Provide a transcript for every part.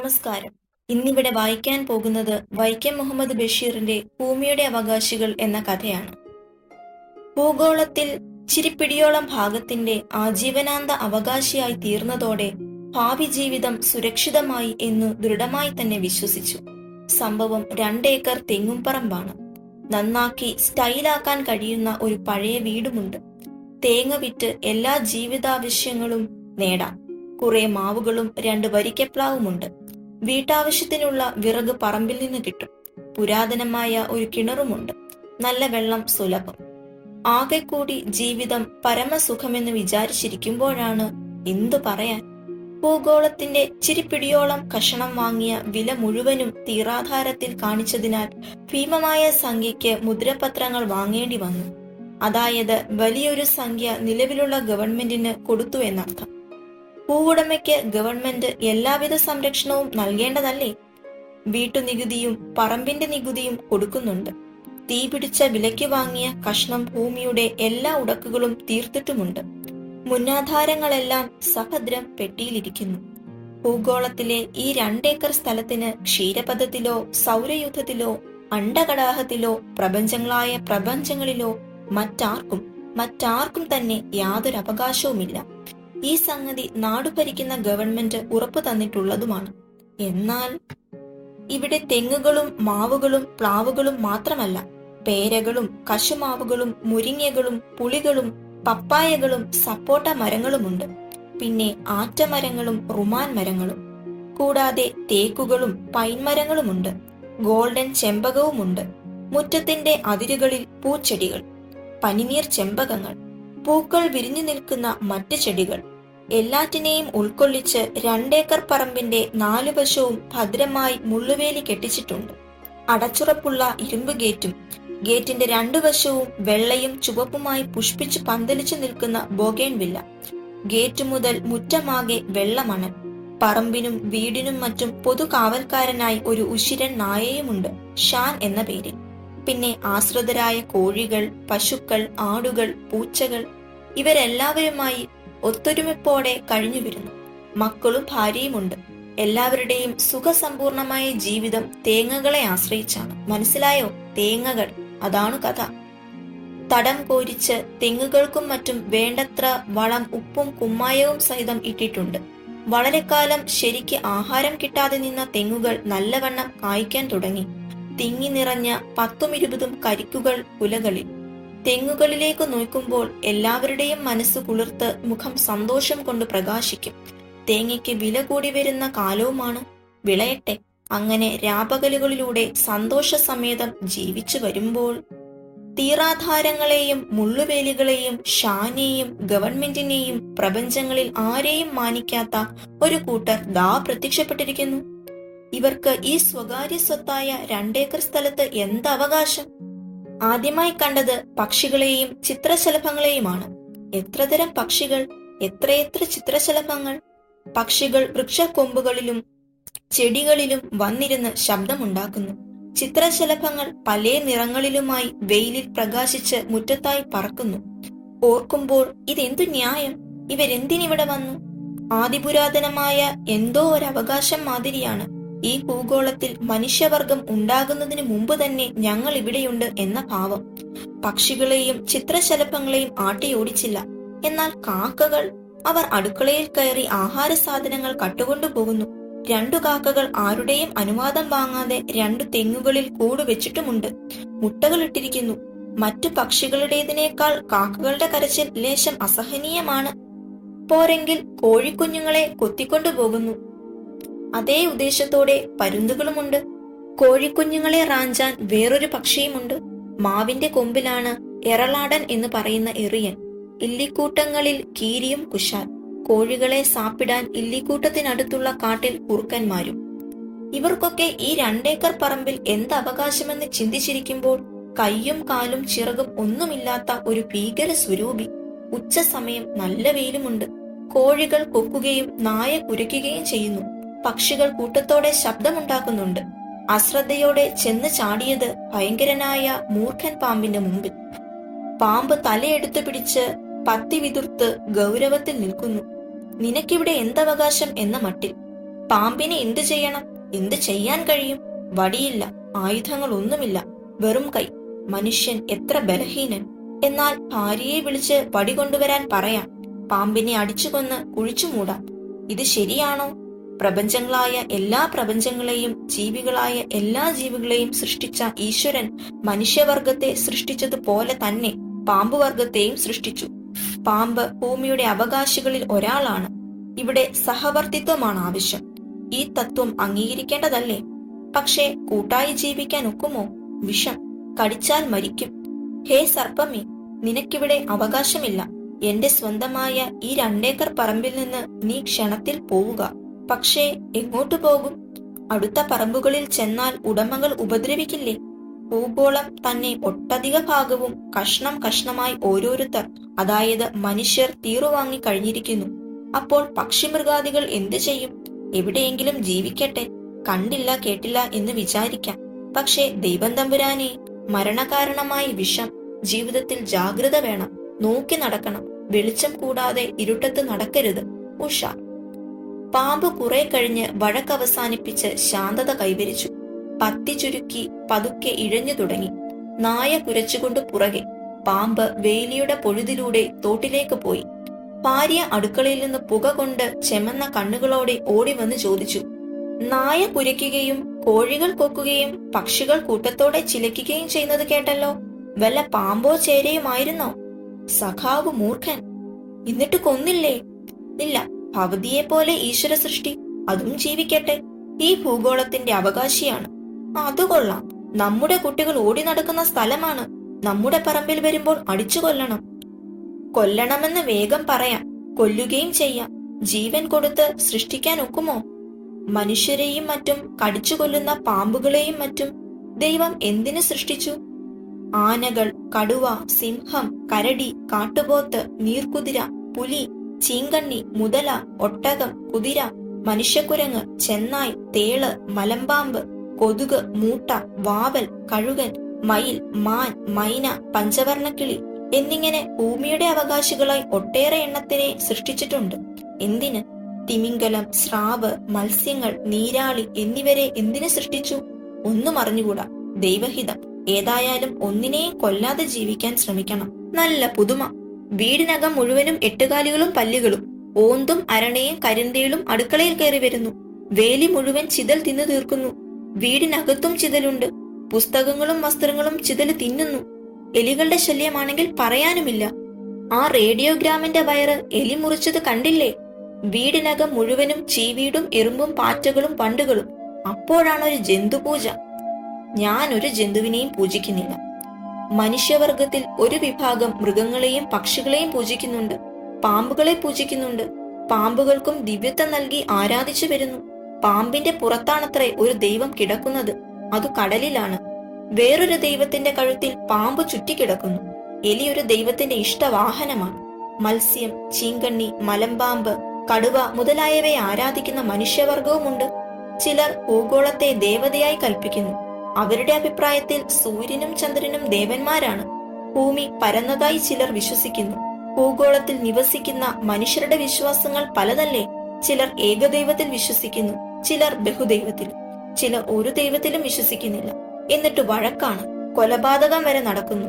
നമസ്കാരം. ഇന്നിവിടെ വായിക്കാൻ പോകുന്നത് വൈക്കം മുഹമ്മദ് ബഷീറിന്റെ ഭൂമിയുടെ അവകാശികൾ എന്ന കഥയാണ്. ഭൂഗോളത്തിൽ ചിരിപ്പിടിയോളം ഭാഗത്തിന്റെ ആജീവനാന്ത അവകാശിയായി തീർന്നതോടെ ഭാവി ജീവിതം സുരക്ഷിതമായി എന്നു ദൃഢമായി തന്നെ വിശ്വസിച്ചു. സംഭവം രണ്ടേക്കർ തെങ്ങുംപറമ്പാണ് നന്നാക്കി സ്റ്റൈലാക്കാൻ കഴിയുന്ന ഒരു പഴയ വീടുമുണ്ട്. തേങ്ങ വിറ്റ് എല്ലാ ജീവിതാവശ്യങ്ങളും നേടാം. കുറെ മാവുകളും രണ്ട് വരിക്കപ്ലാവുമുണ്ട്. വീട്ടാവശ്യത്തിനുള്ള വിറക് പറമ്പിൽ നിന്ന് കിട്ടും. പുരാതനമായ ഒരു കിണറുമുണ്ട്. നല്ല വെള്ളം സുലഭം. ആകെ കൂടി ജീവിതം പരമസുഖമെന്ന് വിചാരിച്ചിരിക്കുമ്പോഴാണ് എന്തു പറയാൻ? ഭൂഗോളത്തിന്റെ ചിരിപ്പിടിയോളം കഷണം വാങ്ങിയ വില മുഴുവനും തീറാധാരത്തിൽ കാണിച്ചതിനാൽ ഭീമമായ സംഖ്യയ്ക്ക് മുദ്രപത്രങ്ങൾ വാങ്ങേണ്ടി വന്നു. അതായത് വലിയൊരു സംഖ്യ നിലവിലുള്ള ഗവൺമെന്റിന് കൊടുത്തു എന്നർത്ഥം. ഭൂവുടമയ്ക്ക് ഗവൺമെന്റ് എല്ലാവിധ സംരക്ഷണവും നൽകേണ്ടതല്ലേ? വീട്ടുനികുതിയും പറമ്പിന്റെ നികുതിയും കൊടുക്കുന്നുണ്ട്. തീ പിടിച്ച വിലയ്ക്ക് വാങ്ങിയ കഷ്ണം ഭൂമിയുടെ എല്ലാ ഉടക്കുകളും തീർത്തിട്ടുമുണ്ട്. മുന്നാധാരങ്ങളെല്ലാം സഭദ്രം പെട്ടിയിലിരിക്കുന്നു. ഭൂഗോളത്തിലെ ഈ രണ്ടേക്കർ സ്ഥലത്തിന് ക്ഷീരപഥത്തിലോ സൗരയുദ്ധത്തിലോ അണ്ടകടാഹത്തിലോ പ്രപഞ്ചങ്ങളായ പ്രപഞ്ചങ്ങളിലോ മറ്റാർക്കും മറ്റാർക്കും തന്നെ യാതൊരു അവകാശവുമില്ല ഈ സംഗതി നാടു ഭരിക്കുന്ന ഗവൺമെന്റ് ഉറപ്പു തന്നിട്ടുള്ളതുമാണ്. എന്നാൽ ഇവിടെ തെങ്ങുകളും മാവുകളും പ്ലാവുകളും മാത്രമല്ല പേരകളും കശുമാവുകളും മുരിങ്ങകളും പുളികളും പപ്പായകളും സപ്പോട്ട മരങ്ങളുമുണ്ട്. പിന്നെ ആറ്റമരങ്ങളും റുമാൻ മരങ്ങളും. കൂടാതെ തേക്കുകളും പൈൻമരങ്ങളുമുണ്ട് ഗോൾഡൻ ചെമ്പകവുമുണ്ട്. മുറ്റത്തിന്റെ അതിരുകളിൽ പൂച്ചെടികൾ പനിനീർ ചെമ്പകങ്ങൾ പൂക്കൾ വിരിഞ്ഞു നിൽക്കുന്ന മറ്റ് ചെടികൾ എല്ലാറ്റിനെയും ഉൾക്കൊള്ളിച്ച് രണ്ടേക്കർ പറമ്പിന്റെ നാലു വശവും ഭദ്രമായി മുള്ളുവേലി കെട്ടിച്ചിട്ടുണ്ട്. അടച്ചുറപ്പുള്ള ഇരുമ്പ് ഗേറ്റും ഗേറ്റിന്റെ രണ്ടു വശവും വെള്ളയും ചുവപ്പുമായി പുഷ്പിച്ച് പന്തലിച്ചു നിൽക്കുന്ന ബോഗേൺ വില്ല. ഗേറ്റ് മുതൽ മുറ്റമാകെ വെള്ളമണൽ പറമ്പിനും വീടിനും മറ്റും പൊതു കാവൽക്കാരനായി ഒരു ഉശിരൻ നായയുമുണ്ട് ഷാൻ എന്ന പേരിൽ. പിന്നെ ആശ്രിതരായ കോഴികൾ പശുക്കൾ ആടുകൾ പൂച്ചകൾ ഇവരെല്ലാവരുമായി ഒത്തൊരുമിപ്പോടെ കഴിഞ്ഞു വരുന്നു മക്കളും ഭാര്യയുമുണ്ട്. എല്ലാവരുടെയും സുഖസമ്പൂർണമായ ജീവിതം തേങ്ങകളെ ആശ്രയിച്ചാണ്. മനസ്സിലായോ? തേങ്ങകൾ. അതാണ് കഥ. തടം കോരിച്ച് തെങ്ങുകൾക്കും മറ്റും വേണ്ടത്ര വളം ഉപ്പും കുമ്മായവും സഹിതം ഇട്ടിട്ടുണ്ട്. വളരെ കാലം ശരിക്ക് ആഹാരം കിട്ടാതെ നിന്ന തെങ്ങുകൾ നല്ലവണ്ണം കായ്ക്കാൻ തുടങ്ങി. തിങ്ങി നിറഞ്ഞ പത്തും ഇരുപതും കരിക്കുകൾ കുലകളിൽ തെങ്ങുകളിലേക്ക് നോക്കുമ്പോൾ എല്ലാവരുടെയും മനസ്സ് കുളിർത്ത് മുഖം സന്തോഷം കൊണ്ട് പ്രകാശിക്കും. തേങ്ങയ്ക്ക് വില കൂടി വരുന്ന കാലവുമാണ്. വിളയട്ടെ. അങ്ങനെ രാപകലുകളിലൂടെ സന്തോഷ സമേതം ജീവിച്ചു വരുമ്പോൾ തീറാധാരങ്ങളെയും മുള്ളുവേലികളെയും ഷാനെയും ഗവൺമെന്റിനെയും പ്രപഞ്ചങ്ങളിൽ ആരെയും മാനിക്കാത്ത ഒരു കൂട്ടർ ദാ പ്രത്യക്ഷപ്പെട്ടിരിക്കുന്നു. ഇവർക്ക് ഈ സ്വകാര്യ സ്വത്തായ രണ്ടേക്കർ സ്ഥലത്ത് എന്ത് അവകാശം? ആദ്യമായി കണ്ടത് പക്ഷികളെയും ചിത്രശലഭങ്ങളെയുമാണ്. എത്രതരം പക്ഷികൾ എത്രയെത്ര ചിത്രശലഭങ്ങൾ. പക്ഷികൾ വൃക്ഷക്കൊമ്പുകളിലും ചെടികളിലും വന്നിരുന്ന് ശബ്ദമുണ്ടാക്കുന്നു. ചിത്രശലഭങ്ങൾ പല നിറങ്ങളിലുമായി വെയിലിൽ പ്രകാശിച്ച് മുറ്റത്തായി പറക്കുന്നു. ഓർക്കുമ്പോൾ ഇതെന്തു ന്യായം? ഇവരെന്തിനിവിടെ വന്നു? ആദിപുരാതനമായ എന്തോ ഒരു അവകാശം മാതിരിയാണ്. ഈ ഭൂഗോളത്തിൽ മനുഷ്യവർഗം ഉണ്ടാകുന്നതിന് മുമ്പ് തന്നെ ഞങ്ങൾ ഇവിടെയുണ്ട് എന്ന ഭാവം. പക്ഷികളെയും ചിത്രശലഭങ്ങളെയും ആട്ടിയോടിച്ചില്ല എന്നാൽ കാക്കകൾ അവർ അടുക്കളയിൽ കയറി ആഹാര സാധനങ്ങൾ കട്ടുകൊണ്ടുപോകുന്നു രണ്ടു കാക്കകൾ ആരുടെയും അനുവാദം വാങ്ങാതെ രണ്ടു തെങ്ങുകളിൽ കൂട് വെച്ചിട്ടുമുണ്ട്. മുട്ടകൾ ഇട്ടിരിക്കുന്നു. മറ്റു പക്ഷികളുടേതിനേക്കാൾ കാക്കകളുടെ കരച്ചിൽ ലേശം അസഹനീയമാണ്. പോരെങ്കിൽ കോഴിക്കുഞ്ഞുങ്ങളെ കൊത്തിക്കൊണ്ടുപോകുന്നു. അതേ ഉദ്ദേശത്തോടെ പരുന്തുകളുമുണ്ട്. കോഴിക്കുഞ്ഞുങ്ങളെ റാഞ്ചാൻ വേറൊരു പക്ഷിയുമുണ്ട്. മാവിന്റെ കൊമ്പിലാണ് എറളാടൻ എന്ന് പറയുന്ന എറിയൻ. ഇല്ലിക്കൂട്ടങ്ങളിൽ കീരിയും കുശാൽ. കോഴികളെ സാപ്പിടാൻ ഇല്ലിക്കൂട്ടത്തിനടുത്തുള്ള കാട്ടിൽ കുറുക്കന്മാരും. ഇവർക്കൊക്കെ ഈ രണ്ടേക്കർ പറമ്പിൽ എന്ത് അവകാശമെന്ന് ചിന്തിച്ചിരിക്കുമ്പോൾ കയ്യും കാലും ചിറകും ഒന്നുമില്ലാത്ത ഒരു ഭീകര സ്വരൂപി. ഉച്ച സമയം നല്ല വെയിലുമുണ്ട്. കോഴികൾ കൊക്കുകയും നായ കുരയ്ക്കുകയും ചെയ്യുന്നു. പക്ഷികൾ കൂട്ടത്തോടെ ശബ്ദമുണ്ടാക്കുന്നുണ്ട്. അശ്രദ്ധയോടെ ചെന്ന് ചാടിയത് ഭയങ്കരനായ മൂർഖൻ പാമ്പിന്റെ മുമ്പിൽ. പാമ്പ് തലയെടുത്തു പിടിച്ച് പത്തി വിതുർത്ത് ഗൗരവത്തിൽ നിൽക്കുന്നു. നിനക്കിവിടെ എന്തവകാശം എന്ന മട്ടിൽ. പാമ്പിനെ എന്തു ചെയ്യണം? എന്തു ചെയ്യാൻ കഴിയും? വടിയില്ല ആയുധങ്ങളൊന്നുമില്ല വെറും കൈ. മനുഷ്യൻ എത്ര ബലഹീനൻ. എന്നാൽ ഭാര്യയെ വിളിച്ച് വടി കൊണ്ടുവരാൻ പറയാം. പാമ്പിനെ അടിച്ചു കൊന്ന് കുഴിച്ചു മൂടാം. ഇത് ശരിയാണോ? പ്രപഞ്ചങ്ങളായ എല്ലാ പ്രപഞ്ചങ്ങളെയും ജീവികളായ എല്ലാ ജീവികളെയും സൃഷ്ടിച്ച ഈശ്വരൻ മനുഷ്യവർഗത്തെ സൃഷ്ടിച്ചതുപോലെ തന്നെ പാമ്പുവർഗത്തെയും സൃഷ്ടിച്ചു. പാമ്പ് ഭൂമിയുടെ അവകാശികളിൽ ഒരാളാണ്. ഇവിടെ സഹവർത്തിത്വമാണ് ആവശ്യം. ഈ തത്വം അംഗീകരിക്കേണ്ടതല്ലേ? പക്ഷേ കൂട്ടായി ജീവിക്കാൻ ഒക്കുമോ? വിഷം കടിച്ചാൽ മരിക്കും. ഹേ സർപ്പമേ നിനക്കിവിടെ അവകാശമില്ല. എന്റെ സ്വന്തമായ ഈ രണ്ടേക്കർ പറമ്പിൽ നിന്ന് നീ ക്ഷണത്തിൽ പോവുക. പക്ഷേ എങ്ങോട്ടു പോകും? അടുത്ത പറമ്പുകളിൽ ചെന്നാൽ ഉടമകൾ ഉപദ്രവിക്കില്ലേ? ഭൂഗോളം തന്നെ ഒട്ടധിക ഭാഗവും കഷ്ണം കഷ്ണമായി ഓരോരുത്തർ അതായത് മനുഷ്യർ തീറുവാങ്ങി കഴിഞ്ഞിരിക്കുന്നു. അപ്പോൾ പക്ഷിമൃഗാദികൾ എന്തു ചെയ്യും? എവിടെയെങ്കിലും ജീവിക്കട്ടെ. കണ്ടില്ല കേട്ടില്ല എന്ന് വിചാരിക്കാം. പക്ഷേ ദൈവം തമ്പുരാനെ മരണകാരണമായ വിഷം. ജീവിതത്തിൽ ജാഗ്രത വേണം. നോക്കി നടക്കണം. വെളിച്ചം കൂടാതെ ഇരുട്ടത്ത് നടക്കരുത്. ഉഷാർ പാമ്പ് കുറെ കഴിഞ്ഞ് വഴക്കവസാനിപ്പിച്ച് ശാന്തത കൈവരിച്ചു. പത്തി ചുരുക്കി പതുക്കെ ഇഴഞ്ഞു തുടങ്ങി. നായ കുരച്ചുകൊണ്ട് പുറകെ. പാമ്പ് വേലിയുടെ പൊഴുതിലൂടെ തോട്ടിലേക്ക് പോയി. ഭാര്യ അടുക്കളയിൽ നിന്ന് പുക കൊണ്ട് ചെമന്ന കണ്ണുകളോടെ ഓടി വന്ന് ചോദിച്ചു. നായ കുരയ്ക്കുകയും കോഴികൾ കൊക്കുകയും പക്ഷികൾ കൂട്ടത്തോടെ ചിലയ്ക്കുകയും ചെയ്യുന്നത് കേട്ടല്ലോ. വല്ല പാമ്പോ ചേരയുമായിരുന്നോ? സഖാവ് മൂർഖൻ. എന്നിട്ട് കൊന്നില്ലേ? ഇല്ല. ഭവതിയെ പോലെ ഈശ്വര സൃഷ്ടി അതും ജീവിക്കട്ടെ. ഈ ഭൂഗോളത്തിന്റെ അവകാശിയാണ്. അത് കൊള്ളാം. നമ്മുടെ കുട്ടികൾ ഓടി നടക്കുന്ന സ്ഥലമാണ്. നമ്മുടെ പറമ്പിൽ വരുമ്പോൾ അടിച്ചു കൊല്ലണം. കൊല്ലണമെന്ന് വേഗം പറയാം. കൊല്ലുകയും ചെയ്യാം. ജീവൻ കൊടുത്ത് സൃഷ്ടിക്കാൻ ഒക്കുമോ? മനുഷ്യരെയും മറ്റും കടിച്ചു കൊല്ലുന്ന പാമ്പുകളെയും മറ്റും ദൈവം എന്തിനു സൃഷ്ടിച്ചു? ആനകൾ കടുവ സിംഹം കരടി കാട്ടുപോത്ത് നീർക്കുതിര പുലി ചീങ്കണ്ണി മുതല ഒട്ടകം കുതിര മനുഷ്യക്കുരങ്ങ് ചെന്നായ് തേൾ മലമ്പാമ്പ് കൊതുക് മൂട്ട വാവൽ കഴുകൻ മയിൽ മാൻ മൈന പഞ്ചവർണക്കിളി എന്നിങ്ങനെ ഭൂമിയുടെ അവകാശികളായി ഒട്ടേറെ എണ്ണത്തിനെ സൃഷ്ടിച്ചിട്ടുണ്ട്. എന്തിന്? തിമിംഗലം സ്രാവ് മത്സ്യങ്ങൾ നീരാളി എന്നിവരെ എന്തിനു സൃഷ്ടിച്ചു? ഒന്നും അറിഞ്ഞുകൂടാ. ദൈവഹിതം. ഏതായാലും ഒന്നിനെയും കൊല്ലാതെ ജീവിക്കാൻ ശ്രമിക്കണം. നല്ല പുതുമ. വീടിനകം മുഴുവനും എട്ടുകാലികളും പല്ലുകളും ഓന്തും അരണയും കരിന്തേളും അടുക്കളയിൽ കയറി വരുന്നു. വേലി മുഴുവൻ ചിതൽ തിന്നു തീർക്കുന്നു. വീടിനകത്തും ചിതലുണ്ട്. പുസ്തകങ്ങളും വസ്ത്രങ്ങളും ചിതൽ തിന്നുന്നു. എലികളുടെ ശല്യമാണെങ്കിൽ പറയാനുമില്ല. ആ റേഡിയോഗ്രാമിന്റെ വയറ് എലി മുറിച്ചത് കണ്ടില്ലേ? വീടിനകം മുഴുവനും ചീവീടും എറുമ്പും പാറ്റകളും പണ്ടുകളും. അപ്പോഴാണ് ഒരു ജന്തുപൂജ. ഞാൻ ഒരു ജന്തുവിനെയും പൂജിക്കുന്നില്ല. മനുഷ്യവർഗത്തിൽ ഒരു വിഭാഗം മൃഗങ്ങളെയും പക്ഷികളെയും പൂജിക്കുന്നുണ്ട്. പാമ്പുകളെ പൂജിക്കുന്നുണ്ട്. പാമ്പുകൾക്കും ദിവ്യത്വം നൽകി ആരാധിച്ചു വരുന്നു. പാമ്പിന്റെ പുറത്താണത്രേ ഒരു ദൈവം കിടക്കുന്നത്. അത് കടലിലാണ്. വേറൊരു ദൈവത്തിന്റെ കഴുത്തിൽ പാമ്പ് ചുറ്റിക്കിടക്കുന്നു. എലി ഒരു ദൈവത്തിന്റെ ഇഷ്ടവാഹനമാണ്. മത്സ്യം ചീങ്കണ്ണി മലമ്പാമ്പ് കടുവ മുതലായവയെ ആരാധിക്കുന്ന മനുഷ്യവർഗവുമുണ്ട്. ചിലർ ഭൂഗോളത്തെ ദേവതയായി കൽപ്പിക്കുന്നു. അവരുടെ അഭിപ്രായത്തിൽ സൂര്യനും ചന്ദ്രനും ദേവന്മാരാണ്. ഭൂമി പരന്നതായി ചിലർ വിശ്വസിക്കുന്നു. ഭൂഗോളത്തിൽ നിവസിക്കുന്ന മനുഷ്യരുടെ വിശ്വാസങ്ങൾ പലതല്ലേ? ചിലർ ഏകദൈവത്തിൽ വിശ്വസിക്കുന്നു ചിലർ ബഹുദൈവത്തിൽ ചിലർ ഒരു ദൈവത്തിലും വിശ്വസിക്കുന്നില്ല. എന്നിട്ട് വഴക്കാണ് കൊലപാതകം വരെ നടക്കുന്നു.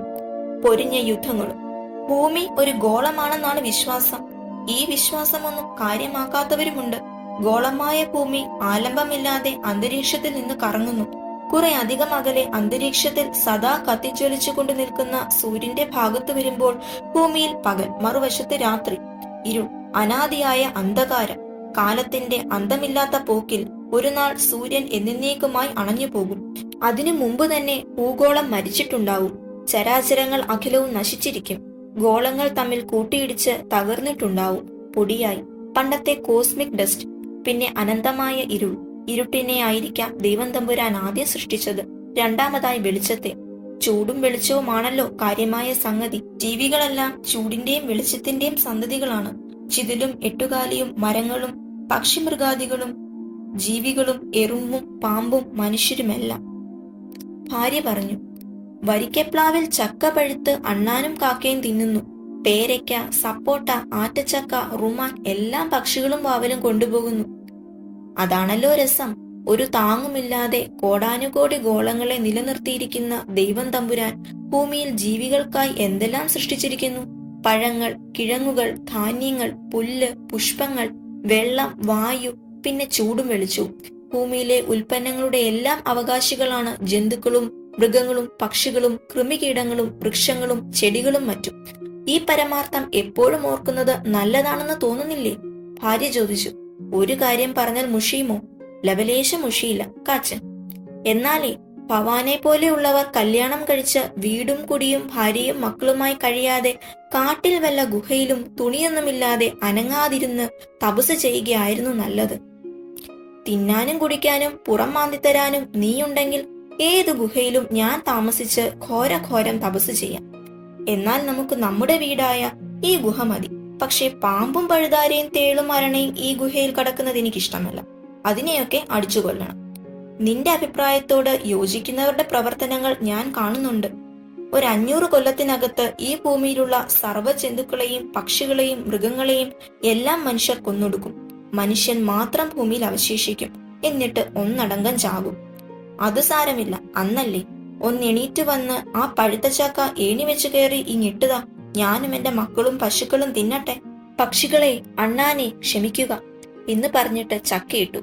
പൊരിഞ്ഞ യുദ്ധങ്ങളും. ഭൂമി ഒരു ഗോളമാണെന്നാണ് വിശ്വാസം. ഈ വിശ്വാസമൊന്നും കാര്യമാക്കാത്തവരുമുണ്ട്. ഗോളമായ ഭൂമി ആലംബമില്ലാതെ അന്തരീക്ഷത്തിൽ നിന്ന് കറങ്ങുന്നു. കുറെ അധികം അകലെ അന്തരീക്ഷത്തിൽ സദാ കത്തിജ്വലിച്ചുകൊണ്ട് നിൽക്കുന്ന സൂര്യന്റെ ഭാഗത്ത് വരുമ്പോൾ ഭൂമിയിൽ പകൽ മറുവശത്ത് രാത്രി ഇരു അനാദിയായ അന്ധകാരം കാലത്തിന്റെ അന്തമില്ലാത്ത പോക്കിൽ ഒരു നാൾ സൂര്യൻ എന്നേക്കുമായി അണഞ്ഞു പോകും. അതിനു മുമ്പ് തന്നെ ഭൂഗോളം മരിച്ചിട്ടുണ്ടാവും. ചരാചരങ്ങൾ അഖിലവും നശിച്ചിരിക്കും. ഗോളങ്ങൾ തമ്മിൽ കൂട്ടിയിടിച്ച് തകർന്നിട്ടുണ്ടാവും. പൊടിയായി. പണ്ടത്തെ കോസ്മിക് ഡസ്റ്റ് പിന്നെ അനന്തമായ ഇരുൾ. ഇരുട്ടിനെ ആയിരിക്കാം ദൈവം തമ്പുരാൻ ആദ്യം സൃഷ്ടിച്ചത്. രണ്ടാമതായി വെളിച്ചത്തെ. ചൂടും വെളിച്ചവുമാണല്ലോ കാര്യമായ സംഗതി. ജീവികളെല്ലാം ചൂടിന്റെയും വെളിച്ചത്തിന്റെയും സന്തതികളാണ്. ചിതിലും എട്ടുകാലിയും മരങ്ങളും പക്ഷിമൃഗാദികളും ജീവികളും എറുമ്പും പാമ്പും മനുഷ്യരുമെല്ലാം. ഭാര്യ പറഞ്ഞു വരിക്കപ്ലാവിൽ ചക്ക പഴുത്ത് അണ്ണാനും കാക്കയും തിന്നുന്നു. പേരയ്ക്ക സപ്പോട്ട ആറ്റച്ചക്ക റുമാൻ എല്ലാം പക്ഷികളും വാവലും കൊണ്ടുപോകുന്നു. അതാണല്ലോ രസം. ഒരു താങ്ങുമില്ലാതെ കോടാനുകോടി ഗോളങ്ങളെ നിലനിർത്തിയിരിക്കുന്ന ദൈവം തമ്പുരാൻ ഭൂമിയിൽ ജീവികൾക്കായി എന്തെല്ലാം സൃഷ്ടിച്ചിരിക്കുന്നു? പഴങ്ങൾ കിഴങ്ങുകൾ ധാന്യങ്ങൾ പുല്ല് പുഷ്പങ്ങൾ വെള്ളം വായു പിന്നെ ചൂടും വെളിച്ചു ഭൂമിയിലെ ഉൽപ്പന്നങ്ങളുടെ എല്ലാം അവകാശികളാണ് ജന്തുക്കളും മൃഗങ്ങളും പക്ഷികളും കൃമികീടങ്ങളും വൃക്ഷങ്ങളും ചെടികളും മറ്റും. ഈ പരമാർത്ഥം എപ്പോഴും ഓർക്കുന്നത് നല്ലതാണെന്ന് തോന്നുന്നില്ലേ? ഭാര്യ ചോദിച്ചു. ഒരു കാര്യം പറഞ്ഞാൽ മുഷിയുമോ ലവലേശം മുഷിയില്ല കാച്ചൻ എന്നാലേ പവാനെ പോലെയുള്ളവർ കല്യാണം കഴിച്ച വീടും കുടിയും ഭാര്യയും മക്കളുമായി കഴിയാതെ കാട്ടിൽ വല്ല ഗുഹയിലും തുണിയൊന്നുമില്ലാതെ അനങ്ങാതിരുന്ന് തപസ് ചെയ്യുകയായിരുന്നു നല്ലത്. തിന്നാനും കുടിക്കാനും പുറം മാന്തിത്തരാനും നീയുണ്ടെങ്കിൽ ഏത് ഗുഹയിലും ഞാൻ താമസിച്ച് ഘോരഘോരം തപസ് ചെയ്യാം. എന്നാൽ നമുക്ക് നമ്മുടെ വീടായ ഈ ഗുഹ മതി. പക്ഷെ പാമ്പും പഴുതാരയും തേളും മരണയും ഈ ഗുഹയിൽ കടക്കുന്നത് എനിക്കിഷ്ടമല്ല. അതിനെയൊക്കെ അടിച്ചുകൊല്ലണം. നിന്റെ അഭിപ്രായത്തോട് യോജിക്കുന്നവരുടെ പ്രവർത്തനങ്ങൾ ഞാൻ കാണുന്നുണ്ട്. ഒരു അഞ്ഞൂറ് കൊല്ലത്തിനകത്ത് ഈ ഭൂമിയിലുള്ള സർവ ജന്തുക്കളെയും പക്ഷികളെയും മൃഗങ്ങളെയും എല്ലാം മനുഷ്യർ കൊന്നൊടുക്കും. മനുഷ്യൻ മാത്രം ഭൂമിയിൽ അവശേഷിക്കും. എന്നിട്ട് ഒന്നടങ്കം ചാകും. അത് സാരമില്ല. അന്നല്ലേ. ഒന്നെണീറ്റ് വന്ന് ആ പഴുത്ത ചാക്ക ഏണി വെച്ച് കയറി ഞെട്ടുക ഞാനും എന്റെ മക്കളും പശുക്കളും തിന്നട്ടെ. പക്ഷികളെ അണ്ണാനെ ക്ഷമിക്കുക. എന്ന് പറഞ്ഞിട്ട് ചക്കയിട്ടു.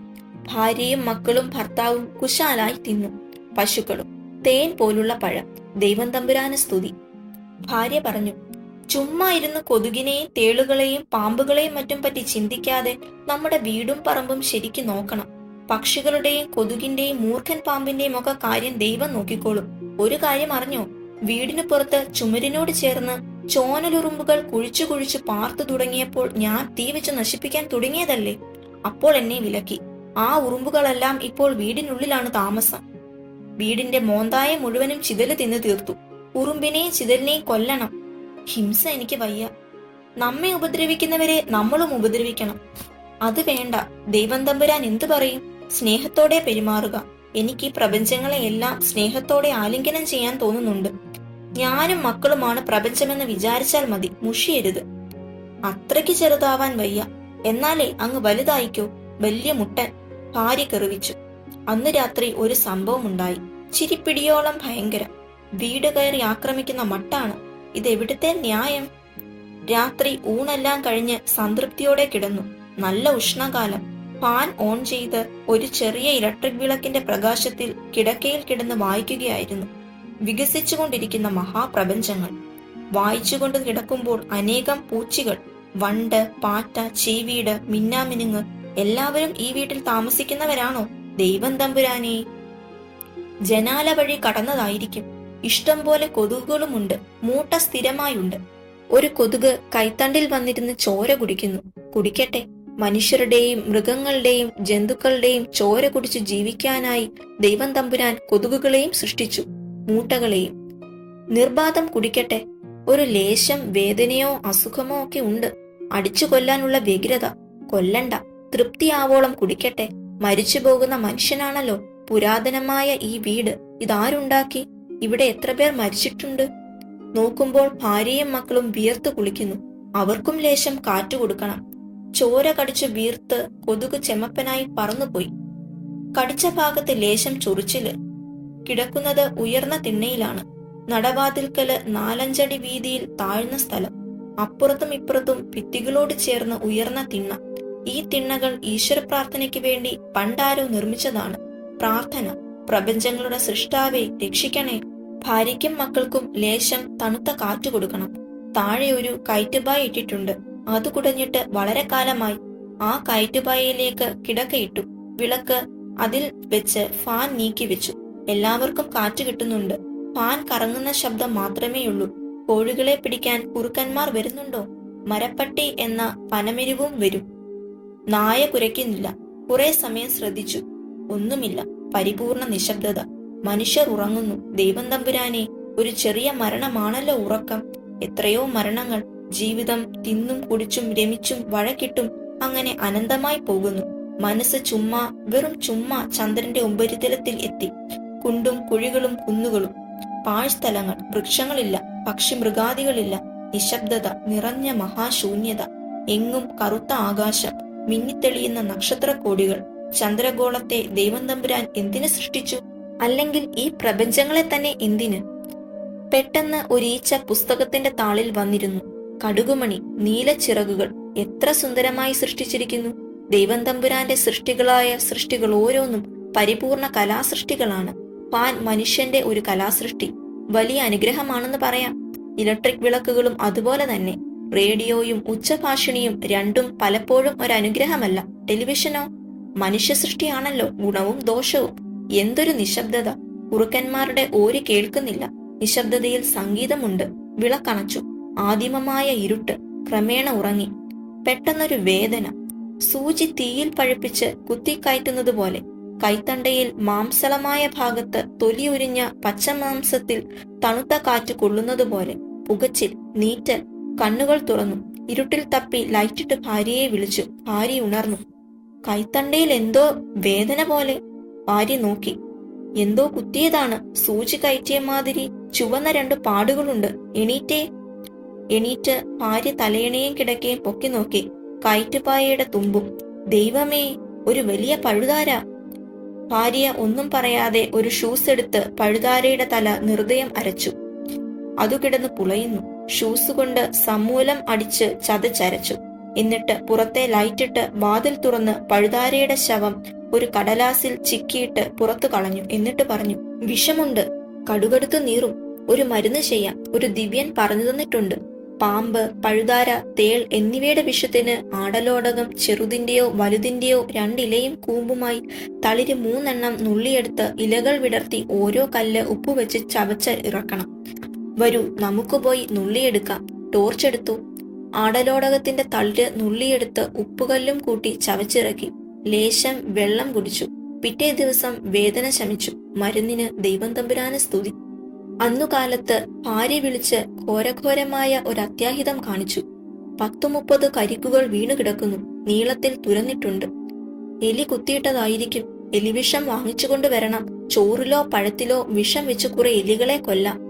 ഭാര്യയും മക്കളും ഭർത്താവും കുശാലായി തിന്നു. പശുക്കളും. തേൻ പോലുള്ള പഴം. ദൈവം തമ്പുരാന് സ്തുതി. ഭാര്യ പറഞ്ഞു ചുമ്മാ ഇരുന്ന് കൊതുകിനെയും തേളുകളെയും പാമ്പുകളെയും മറ്റും പറ്റി ചിന്തിക്കാതെ നമ്മുടെ വീടും പറമ്പും ശരിക്ക് നോക്കണം. പക്ഷികളുടെയും കൊതുകിന്റെയും മൂർഖൻ പാമ്പിന്റെയും ഒക്കെ കാര്യം ദൈവം നോക്കിക്കോളും. ഒരു കാര്യം അറിഞ്ഞോ? വീടിന് പുറത്ത് ചുമരിനോട് ചേർന്ന് ചോനലുറുമ്പുകൾ കുഴിച്ചു കുഴിച്ച് പാർത്തു തുടങ്ങിയപ്പോൾ ഞാൻ തീ വെച്ച് നശിപ്പിക്കാൻ തുടങ്ങിയതല്ലേ? അപ്പോൾ എന്നെ വിലക്കി. ആ ഉറുമ്പുകളെല്ലാം ഇപ്പോൾ വീടിനുള്ളിലാണ് താമസം. വീടിന്റെ മോന്തായ മുഴുവനും ചിതൽ തിന്നു തീർത്തു. ഉറുമ്പിനെയും ചിതലിനെയും കൊല്ലണം. ഹിംസ എനിക്ക് വയ്യ. നമ്മെ ഉപദ്രവിക്കുന്നവരെ നമ്മളും ഉപദ്രവിക്കണം. അത് വേണ്ട. ദൈവം തമ്പുരാൻ എന്തു പറയും? സ്നേഹത്തോടെ പെരുമാറുക. എനിക്ക് ഈ പ്രപഞ്ചങ്ങളെയെല്ലാം സ്നേഹത്തോടെ ആലിംഗനം ചെയ്യാൻ തോന്നുന്നുണ്ട്. ഞാനും മക്കളുമാണ് പ്രപഞ്ചമെന്ന് വിചാരിച്ചാൽ മതി. മുഷിയരുത്. അത്രയ്ക്ക് ചെറുതാവാൻ വയ്യ. എന്നാലേ അങ്ങ് വലുതായിക്കോ. വലിയ മുട്ടൻ. ഭാര്യ കെറിവിച്ചു. അന്ന് രാത്രി ഒരു സംഭവം ഉണ്ടായി. ചിരിപ്പിടിയോളം ഭയങ്കരം. വീട് കയറി ആക്രമിക്കുന്ന മട്ടാണ്. ഇതെവിടുത്തെ ന്യായം? രാത്രി ഊണെല്ലാം കഴിഞ്ഞ് സംതൃപ്തിയോടെ കിടന്നു. നല്ല ഉഷ്ണകാലം. പാൻ ഓൺ ചെയ്ത് ഒരു ചെറിയ ഇലക്ട്രിക് വിളക്കിന്റെ പ്രകാശത്തിൽ കിടക്കയിൽ കിടന്ന് വായിക്കുകയായിരുന്നു. വികസിച്ചുകൊണ്ടിരിക്കുന്ന മഹാപ്രപഞ്ചങ്ങൾ. വായിച്ചുകൊണ്ട് കിടക്കുമ്പോൾ അനേകം പൂച്ചികൾ വണ്ട് പാറ്റ ചീവീട് മിന്നാമിനുങ്ങ് എല്ലാവരും ഈ വീട്ടിൽ താമസിക്കുന്നവരാണോ? ദൈവം തമ്പുരാനെ. ജനാല വഴി കടന്നതായിരിക്കും. ഇഷ്ടം പോലെ കൊതുകുകളുമുണ്ട്. മൂട്ട സ്ഥിരമായുണ്ട്. ഒരു കൊതുക് കൈത്തണ്ടിൽ വന്നിരുന്ന് ചോര കുടിക്കുന്നു. കുടിക്കട്ടെ. മനുഷ്യരുടെയും മൃഗങ്ങളുടെയും ജന്തുക്കളുടെയും ചോര കുടിച്ച് ജീവിക്കാനായി ദൈവം തമ്പുരാൻ കൊതുകുകളെയും സൃഷ്ടിച്ചു. മൂട്ടകളെയും. നിർബാധം കുടിക്കട്ടെ. ഒരു ലേശം വേദനയോ അസുഖമോ ഒക്കെ ഉണ്ട്. അടിച്ചു കൊല്ലാനുള്ള വ്യഗ്രത. കൊല്ലണ്ട. തൃപ്തിയാവോളം കുടിക്കട്ടെ. മരിച്ചു പോകുന്ന മനുഷ്യനാണല്ലോ പുരാതനമായ ഈ വീട്. ഇതാരുണ്ടാക്കി? ഇവിടെ എത്ര പേർ മരിച്ചിട്ടുണ്ട്? നോക്കുമ്പോൾ ഭാര്യയും മക്കളും വിയർത്ത് കുളിക്കുന്നു. അവർക്കും ലേശം കാറ്റു കൊടുക്കണം. ചോര കടിച്ച് വീർത്ത് കൊതുക് ചെമ്മപ്പനായി പറന്നുപോയി. കടിച്ച ഭാഗത്ത് ലേശം ചൊറിച്ചിൽ. കിടക്കുന്നത് ഉയർന്ന തിണ്ണയിലാണ്. നടവാതിൽക്കൽ നാലഞ്ചടി വീതിയിൽ താഴ്ന്ന സ്ഥലം. അപ്പുറത്തും ഇപ്പുറത്തും ഭിത്തികളോട് ചേർന്ന് ഉയർന്ന തിണ്ണ. ഈ തിണ്ണകൾ ഈശ്വര പ്രാർത്ഥനയ്ക്ക് വേണ്ടി പണ്ടാരോ നിർമ്മിച്ചതാണ്. പ്രാർത്ഥന. പ്രപഞ്ചങ്ങളുടെ സൃഷ്ടാവെ രക്ഷിക്കണേ. ഭാര്യയ്ക്കും മക്കൾക്കും ലേശം തണുത്ത കാറ്റ് കൊടുക്കണം. താഴെ ഒരു കയറ്റുപായ ഇട്ടിട്ടുണ്ട്. അത് കുടഞ്ഞിട്ട് വളരെ കാലമായി. ആ കയറ്റുപായയിലേക്ക് കിടക്കയിട്ടു. വിളക്ക് അതിൽ വെച്ച് ഫാൻ നീക്കി വെച്ചു. എല്ലാവർക്കും കാറ്റ് കിട്ടുന്നുണ്ട്. ഫാൻ കറങ്ങുന്ന ശബ്ദം മാത്രമേയുള്ളൂ കോഴികളെ പിടിക്കാൻ കുറുക്കന്മാർ വരുന്നുണ്ടോ? മരപ്പട്ടി എന്ന പനമെരിവും വരും. നായ കുരയ്ക്കുന്നില്ല. കുറെ സമയം ശ്രദ്ധിച്ചു. ഒന്നുമില്ല. പരിപൂർണ നിശബ്ദത. മനുഷ്യർ ഉറങ്ങുന്നു. ദൈവം തമ്പുരാനെ ഒരു ചെറിയ മരണമാണല്ലോ ഉറക്കം. എത്രയോ മരണങ്ങൾ ജീവിതം തിന്നും കുടിച്ചും രമിച്ചും വഴക്കിട്ടും അങ്ങനെ അനന്തമായി പോകുന്നു. മനസ്സ് ചുമ്മാ വെറും ചുമ്മാ ചന്ദ്രന്റെ ഉപരിതലത്തിൽ എത്തി. കുണ്ടും കുഴികളും കുന്നുകളും. പാഴ്സ്ഥലങ്ങൾ വൃക്ഷങ്ങളില്ല പക്ഷി മൃഗാദികളില്ല നിശബ്ദത നിറഞ്ഞ മഹാശൂന്യത. എങ്ങും കറുത്ത ആകാശം മിന്നിത്തെളിയുന്ന നക്ഷത്രക്കോടികൾ ചന്ദ്രഗോളത്തെ ദൈവം തമ്പുരാൻ എന്തിനു സൃഷ്ടിച്ചു? അല്ലെങ്കിൽ ഈ പ്രപഞ്ചങ്ങളെ തന്നെ എന്തിന്? പെട്ടെന്ന് ഒരീച്ച പുസ്തകത്തിന്റെ താളിൽ വന്നിരുന്നു. കടുകുമണി നീലച്ചിറകുകൾ എത്ര സുന്ദരമായി സൃഷ്ടിച്ചിരിക്കുന്നു. ദൈവം തമ്പുരാന്റെ സൃഷ്ടികളായ സൃഷ്ടികൾ ഓരോന്നും പരിപൂർണ കലാസൃഷ്ടികളാണ്. പാൻ മനുഷ്യന്റെ ഒരു കലാസൃഷ്ടി. വലിയ അനുഗ്രഹമാണെന്ന് പറയാം. ഇലക്ട്രിക് വിളക്കുകളും അതുപോലെ തന്നെ. റേഡിയോയും ഉച്ചഭാഷിണിയും രണ്ടും പലപ്പോഴും ഒരു അനുഗ്രഹമല്ല ടെലിവിഷനോ? മനുഷ്യ സൃഷ്ടിയാണല്ലോ ഗുണവും ദോഷവും. എന്തൊരു നിശബ്ദത. കുറുക്കന്മാരുടെ ഓരി കേൾക്കുന്നില്ല. നിശബ്ദതയിൽ സംഗീതമുണ്ട്. വിളക്കണച്ചു. ആദിമമായ ഇരുട്ട് ക്രമേണ ഉറങ്ങി. പെട്ടെന്നൊരു വേദന. സൂചി തീയിൽ പഴുപ്പിച്ച് കുത്തിക്കയറ്റുന്നത് പോലെ. കൈത്തണ്ടയിൽ മാംസളമായ ഭാഗത്ത് തൊലി ഉരിഞ്ഞ പച്ചമാംസത്തിൽ തണുത്ത കാറ്റ് കൊള്ളുന്നതുപോലെ പുകച്ചിൽ നീറ്റൽ കണ്ണുകൾ തുറന്നു. ഇരുട്ടിൽ തപ്പി ലൈറ്റിട്ട് ഭാര്യയെ വിളിച്ചു. ഭാര്യ ഉണർന്നു. കൈത്തണ്ടയിൽ എന്തോ വേദന പോലെ. ഭാര്യ നോക്കി. എന്തോ കുത്തിയതാണ്. സൂചി കയറ്റിയ മാതിരി ചുവന്ന രണ്ട് പാടുകളുണ്ട്. എണീറ്റേ. എണീറ്റ് ഭാര്യ തലയണയും കിടക്കയും പൊക്കി നോക്കി. കയറ്റുപായയുടെ തുമ്പും. ദൈവമേ ഒരു വലിയ പഴുതാര. ഭാര്യ ഒന്നും പറയാതെ ഒരു ഷൂസ് എടുത്ത് പഴുതാരയുടെ തല നിർദ്ദയം അരച്ചു. അതു കിടന്ന് പുളയുന്നു. ഷൂസ് കൊണ്ട് സമൂലം അടിച്ച് ചതച്ചരച്ചു. എന്നിട്ട് പുറത്തെ ലൈറ്റിട്ട് വാതിൽ തുറന്ന് പഴുതാരയുടെ ശവം ഒരു കടലാസിൽ ചിക്കിയിട്ട് പുറത്തു കളഞ്ഞു. എന്നിട്ട് പറഞ്ഞു വിഷമുണ്ട്. കടുകടുത്ത് നീറും. ഒരു മരുന്ന് ചെയ്യാം. ഒരു ദിവ്യൻ പറഞ്ഞു തന്നിട്ടുണ്ട് പാമ്പ് പഴുതാര തേൾ എന്നിവയുടെ വിഷത്തിന് ആടലോടകം ചെറുതിന്റെയോ വലുതിന്റെയോ രണ്ടിലയും കൂമ്പുമായി തളിര് മൂന്നെണ്ണം നുള്ളിയെടുത്ത് ഇലകൾ വിടർത്തി ഓരോ കല്ല് ഉപ്പുവെച്ച് ചവച്ച് ഇറക്കണം. വരൂ നമുക്ക് പോയി നുള്ളിയെടുക്കാം ടോർച്ചെടുത്തു ആടലോടകത്തിന്റെ തളിര് നുള്ളിയെടുത്ത് ഉപ്പുകല്ലും കൂട്ടി ചവച്ചിറക്കി. ലേശം വെള്ളം കുടിച്ചു. പിറ്റേ ദിവസം വേദന ശമിച്ചു. മരുന്നിന് ദൈവം തമ്പുരാനെ സ്തുതി. അന്നുകാലത്ത് ഭാര്യ വിളിച്ച് ഘോരഘോരമായ ഒരു അത്യാഹിതം കാണിച്ചു. പത്തു മുപ്പത് കരിക്കുകൾ വീണു കിടക്കുന്നു നീളത്തിൽ തുരന്നിട്ടുണ്ട്. എലി കുത്തിയിട്ടതായിരിക്കും. എലിവിഷം വാങ്ങിച്ചുകൊണ്ട് വരണം. ചോറിലോ പഴത്തിലോ വിഷം വെച്ച് കുറെ എലികളെ കൊല്ലാം.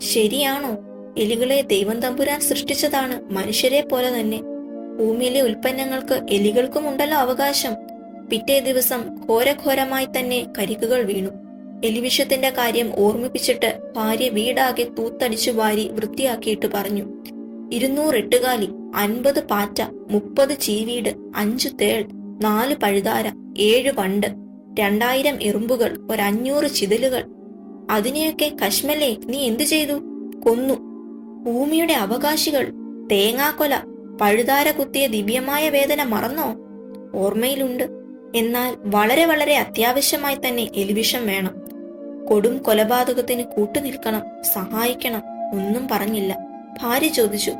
ശരിയാണോ? എലികളെ ദൈവം തമ്പുരാൻ സൃഷ്ടിച്ചതാണ്. മനുഷ്യരെ പോലെ തന്നെ. ഭൂമിയിലെ ഉൽപ്പന്നങ്ങൾക്ക് എലികൾക്കും ഉണ്ടല്ലോ അവകാശം. പിറ്റേ ദിവസം ഘോരഘോരമായി തന്നെ കരിക്കുകൾ വീണു. എലിവിഷത്തിന്റെ കാര്യം ഓർമ്മിപ്പിച്ചിട്ട് ഭാര്യ വീടാകെ തൂത്തടിച്ചു വാരി വൃത്തിയാക്കിയിട്ട് പറഞ്ഞു ഇരുന്നൂറ് എട്ടുകാലി അൻപത് പാറ്റ മുപ്പത് ചീവീട് അഞ്ചു തേൾ നാല് പഴുതാര ഏഴ് വണ്ട് രണ്ടായിരം എറുമ്പുകൾ ഒരഞ്ഞൂറ് ചിതലുകൾ. അതിനെയൊക്കെ കശ്മലെ നീ എന്തു ചെയ്തു? കൊന്നു. ഭൂമിയുടെ അവകാശികൾ തേങ്ങാക്കൊല പഴുതാര കുത്തിയ ദിവ്യമായ വേദന മറന്നോ? ഓർമ്മയിലുണ്ട്. എന്നാൽ വളരെ വളരെ അത്യാവശ്യമായി തന്നെ എലിവിഷം വേണം. കൊടും കൊലപാതകത്തിന് കൂട്ടുനിൽക്കണം സഹായിക്കണം ഒന്നും പറഞ്ഞില്ല. ഭാര്യ ചോദിച്ചു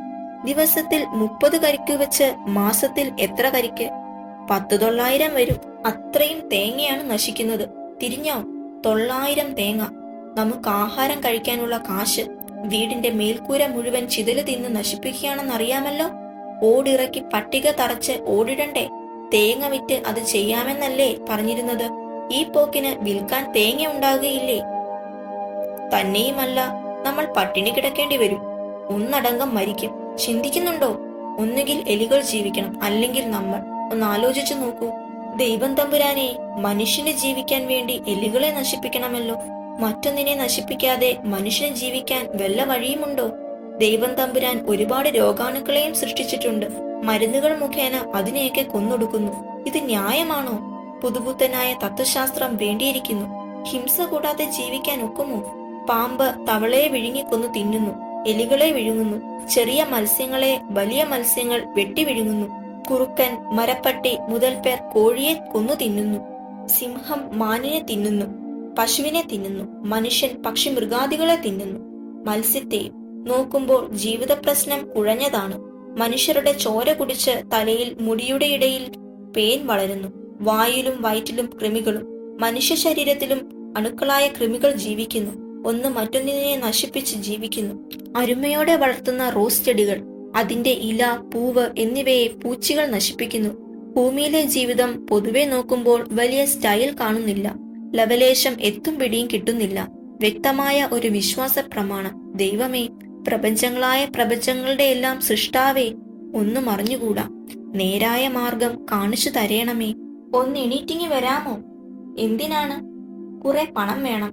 ദിവസത്തിൽ മുപ്പത് കരിക്ക് വെച്ച് മാസത്തിൽ എത്ര കരിക്ക്? പത്ത് തൊള്ളായിരം വരും. അത്രയും തേങ്ങയാണ് നശിക്കുന്നത്. തിരിഞ്ഞോ തൊള്ളായിരം തേങ്ങ. നമുക്ക് ആഹാരം കഴിക്കാനുള്ള കാശ്. വീടിന്റെ മേൽക്കൂര മുഴുവൻ ചിതൽ തിന്ന് നശിപ്പിക്കുകയാണെന്നറിയാമല്ലോ? ഓടിറക്കി പട്ടിക തറച്ച് ഓടിടണ്ടേ? തേങ്ങ വിറ്റ് അത് ചെയ്യാമെന്നല്ലേ പറഞ്ഞിരുന്നത്? ഈ പോക്കിന് വിൽക്കാൻ തേങ്ങ ഉണ്ടാകുകയില്ലേ? തന്നെയുമല്ല നമ്മൾ പട്ടിണി കിടക്കേണ്ടി വരും. ഒന്നടങ്കം മരിക്കും. ചിന്തിക്കുന്നുണ്ടോ? ഒന്നുകിൽ എലികൾ ജീവിക്കണം അല്ലെങ്കിൽ നമ്മൾ. ഒന്ന് ആലോചിച്ചു നോക്കൂ. ദൈവം തമ്പുരാനെ മനുഷ്യന് ജീവിക്കാൻ വേണ്ടി എലികളെ നശിപ്പിക്കണമല്ലോ. മറ്റൊന്നിനെ നശിപ്പിക്കാതെ മനുഷ്യന് ജീവിക്കാൻ വല്ല വഴിയുമുണ്ടോ? ദൈവം തമ്പുരാൻ ഒരുപാട് രോഗാണുക്കളെയും സൃഷ്ടിച്ചിട്ടുണ്ട്. മരുന്നുകൾ മുഖേന അതിനെയൊക്കെ കൊന്നൊടുക്കുന്നു. ഇത് ന്യായമാണോ? പുതുപുത്തനായ തത്വശാസ്ത്രം വേണ്ടിയിരിക്കുന്നു. ഹിംസ കൂടാതെ ജീവിക്കാൻ ഒക്കുമോ? പാമ്പ് തവളയെ വിഴുങ്ങിക്കൊന്നു തിന്നുന്നു എലികളെ വിഴുങ്ങുന്നു ചെറിയ മത്സ്യങ്ങളെ വലിയ മത്സ്യങ്ങൾ വെട്ടി വിഴുങ്ങുന്നു കുറുക്കൻ മരപ്പട്ടി മുതൽ പേർ കോഴിയെ കൊന്നു തിന്നുന്നു സിംഹം മാനിനെ തിന്നുന്നു പശുവിനെ തിന്നുന്നു മനുഷ്യൻ പക്ഷി മൃഗാദികളെ തിന്നുന്നു. മത്സ്യത്തെ നോക്കുമ്പോൾ ജീവിത പ്രശ്നം കുഴഞ്ഞതാണ്. മനുഷ്യരുടെ ചോര കുടിച്ച് തലയിൽ മുടിയുടെ ഇടയിൽ പേൻ വളരുന്നു. വായിലും വയറ്റിലും കൃമികളും മനുഷ്യ ശരീരത്തിലും അണുക്കളായ കൃമികൾ ജീവിക്കുന്നു. ഒന്ന് മറ്റൊന്നിനെ നശിപ്പിച്ച് ജീവിക്കുന്നു. അരുമയോടെ വളർത്തുന്ന റോസ് ചെടികൾ അതിന്റെ ഇല പൂവ് എന്നിവയെ പൂച്ചികൾ നശിപ്പിക്കുന്നു. ഭൂമിയിലെ ജീവിതം പൊതുവെ നോക്കുമ്പോൾ വലിയ സ്റ്റൈൽ കാണുന്നില്ല. ലവലേശം എത്തും പിടിയും കിട്ടുന്നില്ല. വ്യക്തമായ ഒരു വിശ്വാസ പ്രമാണം ദൈവമേ പ്രപഞ്ചങ്ങളായ പ്രപഞ്ചങ്ങളുടെ എല്ലാം സൃഷ്ടാവേ ഒന്നും അറിഞ്ഞുകൂടാ. നേരായ മാർഗം കാണിച്ചു തരേണമേ. ഒന്ന് എണീറ്റിങ്ങി വരാമോ? എന്തിനാണ്? കുറെ പണം വേണം.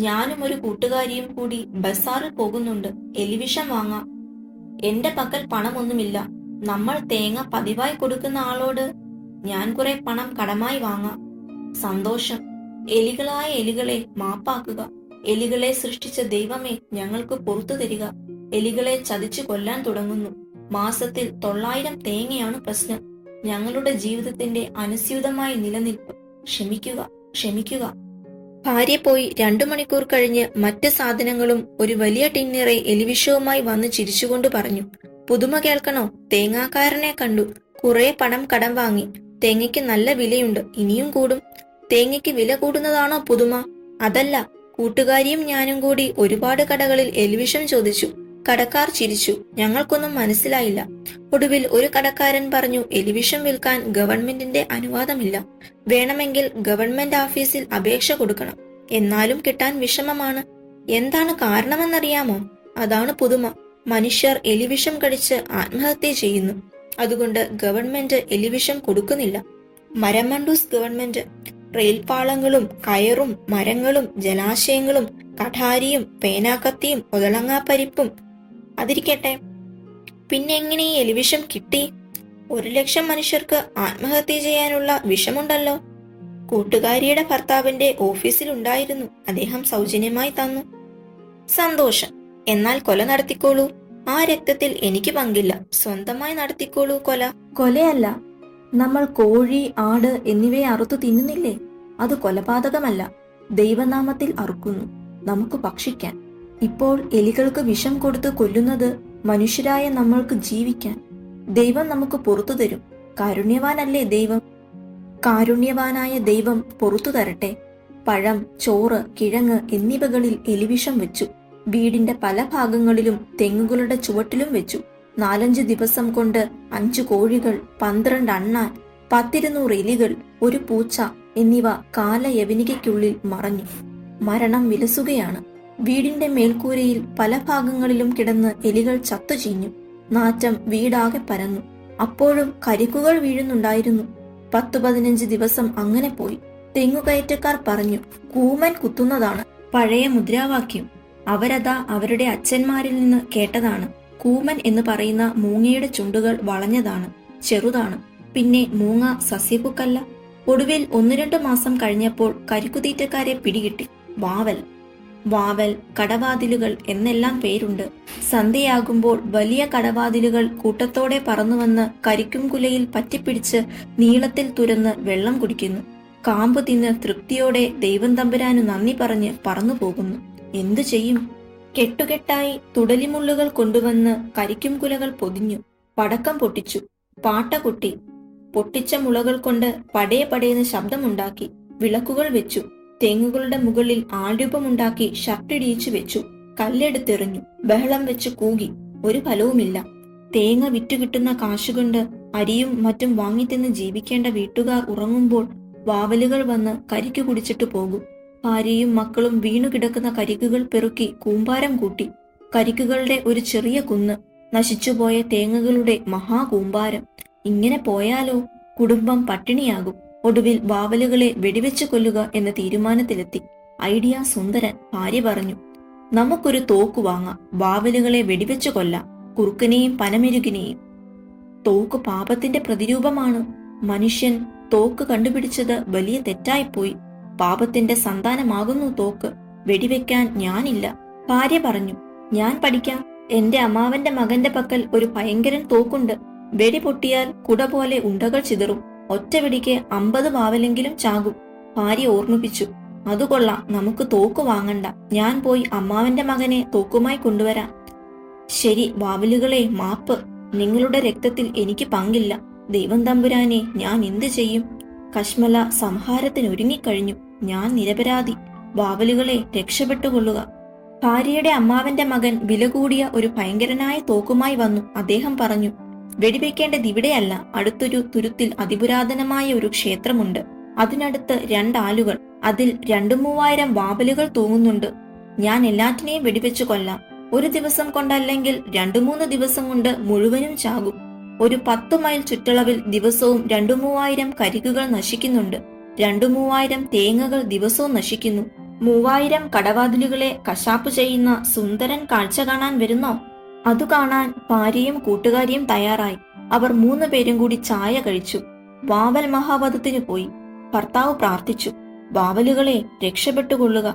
ഞാനും ഒരു കൂട്ടുകാരിയും കൂടി ബസാറിൽ പോകുന്നുണ്ട്. എലിവിഷം വാങ്ങാം. എന്റെ പക്കൽ പണമൊന്നുമില്ല. നമ്മൾ തേങ്ങ പതിവായി കൊടുക്കുന്ന ആളോട് ഞാൻ കുറെ പണം കടമായി വാങ്ങാം. സന്തോഷം. എലികളായ എലികളെ മാപ്പാക്കുക. എലികളെ സൃഷ്ടിച്ച ദൈവമേ ഞങ്ങൾക്ക് പുറത്തു തരിക. എലികളെ ചതിച്ചു കൊല്ലാൻ തുടങ്ങുന്നു. മാസത്തിൽ തൊള്ളായിരം തേങ്ങയാണ് പ്രശ്നം. ഞങ്ങളുടെ ജീവിതത്തിന്റെ അനുസ്യൂതമായ നിലനിൽപ്പ്. ക്ഷമിക്കുക ക്ഷമിക്കുക. ഭാര്യ പോയി രണ്ടു മണിക്കൂർ കഴിഞ്ഞ് മറ്റ് സാധനങ്ങളും ഒരു വലിയ ടിന്നിറെ എലിവിഷവുമായി വന്ന് ചിരിച്ചുകൊണ്ട് പറഞ്ഞു പുതുമ കേൾക്കണോ? തേങ്ങാക്കാരനെ കണ്ടു. കുറെ പണം കടം വാങ്ങി. തേങ്ങയ്ക്ക് നല്ല വിലയുണ്ട്. ഇനിയും കൂടും. തേങ്ങയ്ക്ക് വില കൂടുന്നതാണോ പുതുമ? അതല്ല. കൂട്ടുകാരിയും ഞാനും കൂടി ഒരുപാട് കടകളിൽ എലിവിഷം ചോദിച്ചു. കടക്കാർ ചിരിച്ചു. ഞങ്ങൾക്കൊന്നും മനസ്സിലായില്ല. ഒടുവിൽ ഒരു കടക്കാരൻ പറഞ്ഞു എലിവിഷം വിൽക്കാൻ ഗവൺമെന്റിന്റെ അനുവാദമില്ല. വേണമെങ്കിൽ ഗവൺമെന്റ് ഓഫീസിൽ അപേക്ഷ കൊടുക്കണം. എന്നാലും കിട്ടാൻ വിഷമമാണ്. എന്താണ് കാരണമെന്നറിയാമോ? അതാണ് പുതുമ. മനുഷ്യർ എലിവിഷം കടിച്ച് ആത്മഹത്യ ചെയ്യുന്നു. അതുകൊണ്ട് ഗവൺമെന്റ് എലിവിഷം കൊടുക്കുന്നില്ല. മരമണ്ടൂസ് ഗവൺമെന്റ്. റെയിൽപാളങ്ങളും കയറും മരങ്ങളും ജലാശയങ്ങളും കഠാരിയും പേനാക്കത്തിയും ഒതളങ്ങാപ്പരിപ്പും അതിരിക്കട്ടെ. പിന്നെ എങ്ങനെ ഈ എലിവിഷം കിട്ടി? ഒരു ലക്ഷം മനുഷ്യർക്ക് ആത്മഹത്യ ചെയ്യാനുള്ള വിഷമുണ്ടല്ലോ. കൂട്ടുകാരിയുടെ ഭർത്താവിന്റെ ഓഫീസിൽ ഉണ്ടായിരുന്നു. അദ്ദേഹം സൗജന്യമായി തന്നു. സന്തോഷം. എന്നാൽ കൊല നടത്തിക്കോളൂ. ആ രക്തത്തിൽ എനിക്ക് പങ്കില്ല. സ്വന്തമായി നടത്തിക്കോളൂ കൊല. കൊലയല്ല. നമ്മൾ കോഴി ആട് എന്നിവയെ അറുത്തു തിന്നുന്നില്ലേ? അത് കൊലപാതകമല്ല. ദൈവനാമത്തിൽ അറുക്കുന്നു. നമുക്ക് ഭക്ഷിക്കാൻ. ഇപ്പോൾ എലികൾക്ക് വിഷം കൊടുത്ത് കൊല്ലുന്നത് മനുഷ്യരായ നമ്മൾക്ക് ജീവിക്കാൻ. ദൈവം നമുക്ക് പുറത്തു തരും. കാരുണ്യവാനല്ലേ ദൈവം? കാരുണ്യവാനായ ദൈവം പുറത്തു തരട്ടെ. പഴം ചോറ് കിഴങ്ങ് എന്നിവകളിൽ എലിവിഷം വെച്ചു. വീടിന്റെ പല ഭാഗങ്ങളിലും തെങ്ങുകളുടെ ചുവട്ടിലും വെച്ചു. നാലഞ്ച് ദിവസം കൊണ്ട് അഞ്ചു കോഴികൾ പന്ത്രണ്ട് അണ്ണാൻ പത്തിരുന്നൂറ് എലികൾ ഒരു പൂച്ച എന്നിവ കാലയവനികയ്ക്കുള്ളിൽ മറഞ്ഞു. മരണം വിലസുകയാണ്. വീടിന്റെ മേൽക്കൂരയിൽ പല ഭാഗങ്ങളിലും കിടന്ന് എലികൾ ചത്തുചീഞ്ഞു നാറ്റം വീടാകെ പരന്നു. അപ്പോഴും കരിക്കുകൾ വീഴുന്നുണ്ടായിരുന്നു. പത്തു പതിനഞ്ച് ദിവസം അങ്ങനെ പോയി. തെങ്ങുകയറ്റക്കാർ പറഞ്ഞു കൂമൻ കുത്തുന്നതാണ്. പഴയ മുദ്രാവാക്യം. അവരതാ അവരുടെ അച്ഛന്മാരിൽ നിന്ന് കേട്ടതാണ്. കൂമൻ എന്ന് പറയുന്ന മൂങ്ങയുടെ ചുണ്ടുകൾ വളഞ്ഞതാണ് ചെറുതാണ്. പിന്നെ മൂങ്ങ സസ്യക്കുക്കല്ല. ഒടുവിൽ ഒന്നു രണ്ടു മാസം കഴിഞ്ഞപ്പോൾ കരിക്കുതീറ്റക്കാരെ പിടികിട്ടി. വാവൽ. വാവൽ കടവാതിലുകൾ എന്നെല്ലാം പേരുണ്ട്. സന്ധ്യയാകുമ്പോൾ വലിയ കടവാതിലുകൾ കൂട്ടത്തോടെ പറന്നുവന്ന് കരിക്കും കുലയിൽ പറ്റിപ്പിടിച്ച് നീളത്തിൽ തുരന്ന് വെള്ളം കുടിക്കുന്നു. കാമ്പ് തിന്ന് തൃപ്തിയോടെ ദൈവം തമ്പുരാന് നന്ദി പറഞ്ഞ് പറന്നു പോകുന്നു. എന്തു ചെയ്യും? കെട്ടുകെട്ടായി തുടലിമുള്ളുകൾ കൊണ്ടുവന്ന് കരിക്കും കുലകൾ പൊതിഞ്ഞു. പടക്കം പൊട്ടിച്ചു. പാട്ട കൊട്ടി. പൊട്ടിച്ച മുളകൾ കൊണ്ട് പടയെ പടയെന്ന് ശബ്ദമുണ്ടാക്കി. വിളക്കുകൾ വെച്ചു. തെങ്ങുകളുടെ മുകളിൽ ആൾരൂപമുണ്ടാക്കി ഷർട്ടിടിയിച്ചു വെച്ചു. കല്ലെടുത്തെറിഞ്ഞു. ബഹളം വെച്ച് കൂകി. ഒരു ഫലവുമില്ല. തേങ്ങ വിറ്റുകിട്ടുന്ന കാശുകൊണ്ട് അരിയും മറ്റും വാങ്ങിത്തിന്ന് ജീവിക്കേണ്ട വീട്ടുകാർ ഉറങ്ങുമ്പോൾ വാവലുകൾ വന്ന് കരിക്ക് കുടിച്ചിട്ട് പോകും. ഭാര്യയും മക്കളും വീണു കിടക്കുന്ന കരിക്കുകൾ പെറുക്കി കൂമ്പാരം കൂട്ടി. കരിക്കുകളുടെ ഒരു ചെറിയ കുന്ന്. നശിച്ചുപോയ തേങ്ങകളുടെ മഹാകൂമ്പാരം. ഇങ്ങനെ പോയാലോ? കുടുംബം പട്ടിണിയാകും. ഒടുവിൽ വാവലുകളെ വെടിവെച്ചു കൊല്ലുക എന്ന തീരുമാനത്തിലെത്തി. ഐഡിയ സുന്ദരൻ ഭാര്യ പറഞ്ഞു നമുക്കൊരു തോക്ക് വാങ്ങാം. വാവലുകളെ വെടിവെച്ചു കൊല്ലാം. കുറുക്കനെയും പനമെരുകിനെയും. തോക്ക് പാപത്തിന്റെ പ്രതിരൂപമാണ്. മനുഷ്യൻ തോക്ക് കണ്ടുപിടിച്ചത് വലിയ തെറ്റായിപ്പോയി. പാപത്തിന്റെ സന്താനമാകുന്നു തോക്ക്. വെടിവെക്കാൻ ഞാനില്ല. ഭാര്യ പറഞ്ഞു ഞാൻ പഠിക്കാം. എന്റെ അമ്മാവന്റെ മകന്റെ പക്കൽ ഒരു ഭയങ്കരൻ തോക്കുണ്ട്. വെടി പൊട്ടിയാൽ കുട പോലെ ഉണ്ടകൾ ചിതറും. ഒറ്റ വെടിക്ക് അമ്പത് പാവലെങ്കിലും ചാകും. ഭാര്യ ഓർമ്മിപ്പിച്ചു. അതുകൊള്ളാം നമുക്ക് തോക്ക് വാങ്ങണ്ട. ഞാൻ പോയി അമ്മാവന്റെ മകനെ തോക്കുമായി കൊണ്ടുവരാം. ശരി വാവലുകളെ മാപ്പ്. നിങ്ങളുടെ രക്തത്തിൽ എനിക്ക് പങ്കില്ല. ദൈവം തമ്പുരാനെ ഞാൻ എന്തു ചെയ്യും? കശ്മല സംഹാരത്തിനൊരുങ്ങിക്കഴിഞ്ഞു. ഞാൻ നിരപരാധി. വാവലുകളെ രക്ഷപ്പെട്ടുകൊള്ളുക. ഭാര്യയുടെ അമ്മാവന്റെ മകൻ വില കൂടിയ ഒരു ഭയങ്കരനായ തോക്കുമായി വന്നു. അദ്ദേഹം പറഞ്ഞു വെടിവെക്കേണ്ടത് ഇവിടെയല്ല. അടുത്തൊരു തുരുത്തിൽ അതിപുരാതനമായ ഒരു ക്ഷേത്രമുണ്ട്. അതിനടുത്ത് രണ്ടാലുകൾ അതിൽ രണ്ടു മൂവായിരം വാവലുകൾ തൂങ്ങുന്നുണ്ട്. ഞാൻ എല്ലാറ്റിനെയും വെടിവെച്ചു കൊല്ലാം. ഒരു ദിവസം കൊണ്ടല്ലെങ്കിൽ രണ്ടു മൂന്ന് ദിവസം കൊണ്ട് മുഴുവനും ചാകും. ഒരു പത്തു മൈൽ ചുറ്റളവിൽ ദിവസവും രണ്ടു മൂവായിരം കരികുകൾ നശിക്കുന്നുണ്ട്. രണ്ടു മൂവായിരം തേങ്ങകൾ ദിവസവും നശിക്കുന്നു. മൂവായിരം കടവാതിലുകളെ കശാപ്പ് ചെയ്യുന്ന സുന്ദരൻ കാഴ്ച കാണാൻ വരുന്നോ? അതു കാണാൻ ഭാര്യയും കൂട്ടുകാരിയും തയ്യാറായി. അവർ മൂന്നു പേരും കൂടി ചായ കഴിച്ചു. വാവൽ മഹാവധത്തിന് പോയി. ഭർത്താവ് പ്രാർത്ഥിച്ചു. വാവലുകളെ രക്ഷപ്പെട്ടുകൊള്ളുക.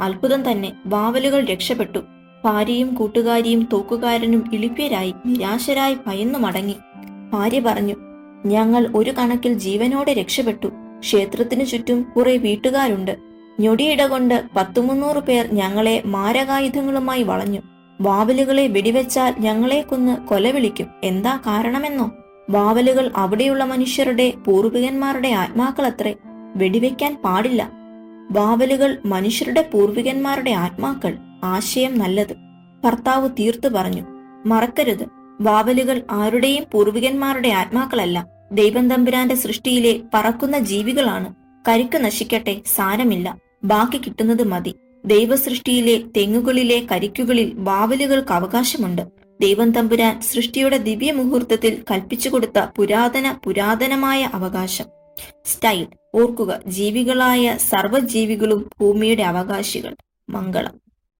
അത്ഭുതം തന്നെ. വാവലുകൾ രക്ഷപ്പെട്ടു. ഭാര്യയും കൂട്ടുകാരിയും തോക്കുകാരനും ഇളിപ്യരായി നിരാശരായി ഭയന്നു മടങ്ങി. ഭാര്യ പറഞ്ഞു ഞങ്ങൾ ഒരു കണക്കിൽ ജീവനോടെ രക്ഷപ്പെട്ടു. ക്ഷേത്രത്തിനു ചുറ്റും കുറെ വീട്ടുകാരുണ്ട്. ഞൊടിയിട കൊണ്ട് പത്തുമുന്നൂറ് പേർ ഞങ്ങളെ മാരകായുധങ്ങളുമായി വളഞ്ഞു. വാവലുകളെ വെടിവെച്ചാൽ ഞങ്ങളെ കൊന്ന് കൊലവിളിക്കും എന്താ കാരണമെന്നോ? വാവലുകൾ അവിടെയുള്ള മനുഷ്യരുടെ പൂർവികന്മാരുടെ ആത്മാക്കളത്രേ. വെടിവെക്കാൻ പാടില്ല. വാവലുകൾ മനുഷ്യരുടെ പൂർവികന്മാരുടെ ആത്മാക്കൾ. ആശയം നല്ലത്. ഭർത്താവ് തീർത്തു പറഞ്ഞു. മറക്കരുത്. വാവലുകൾ ആരുടെയും പൂർവികന്മാരുടെ ആത്മാക്കളല്ല. ദൈവം തമ്പുരാന്റെ സൃഷ്ടിയിലെ പറക്കുന്ന ജീവികളാണ്. കരിക്ക് നശിക്കട്ടെ സാരമില്ല. ബാക്കി കിട്ടുന്നത് മതി. ദൈവസൃഷ്ടിയിലെ തെങ്ങുകളിലെ കരിക്കുകളിൽ വാവലുകൾക്ക് അവകാശമുണ്ട് ദൈവം തമ്പുരാൻ സൃഷ്ടിയുടെ ദിവ്യ മുഹൂർത്തത്തിൽ കൽപ്പിച്ചു കൊടുത്ത പുരാതന പുരാതനമായ അവകാശം. സ്റ്റൈൽ ഓർക്കുക ജീവികളായ സർവജീവികളും ഭൂമിയുടെ അവകാശികൾ. മംഗളം.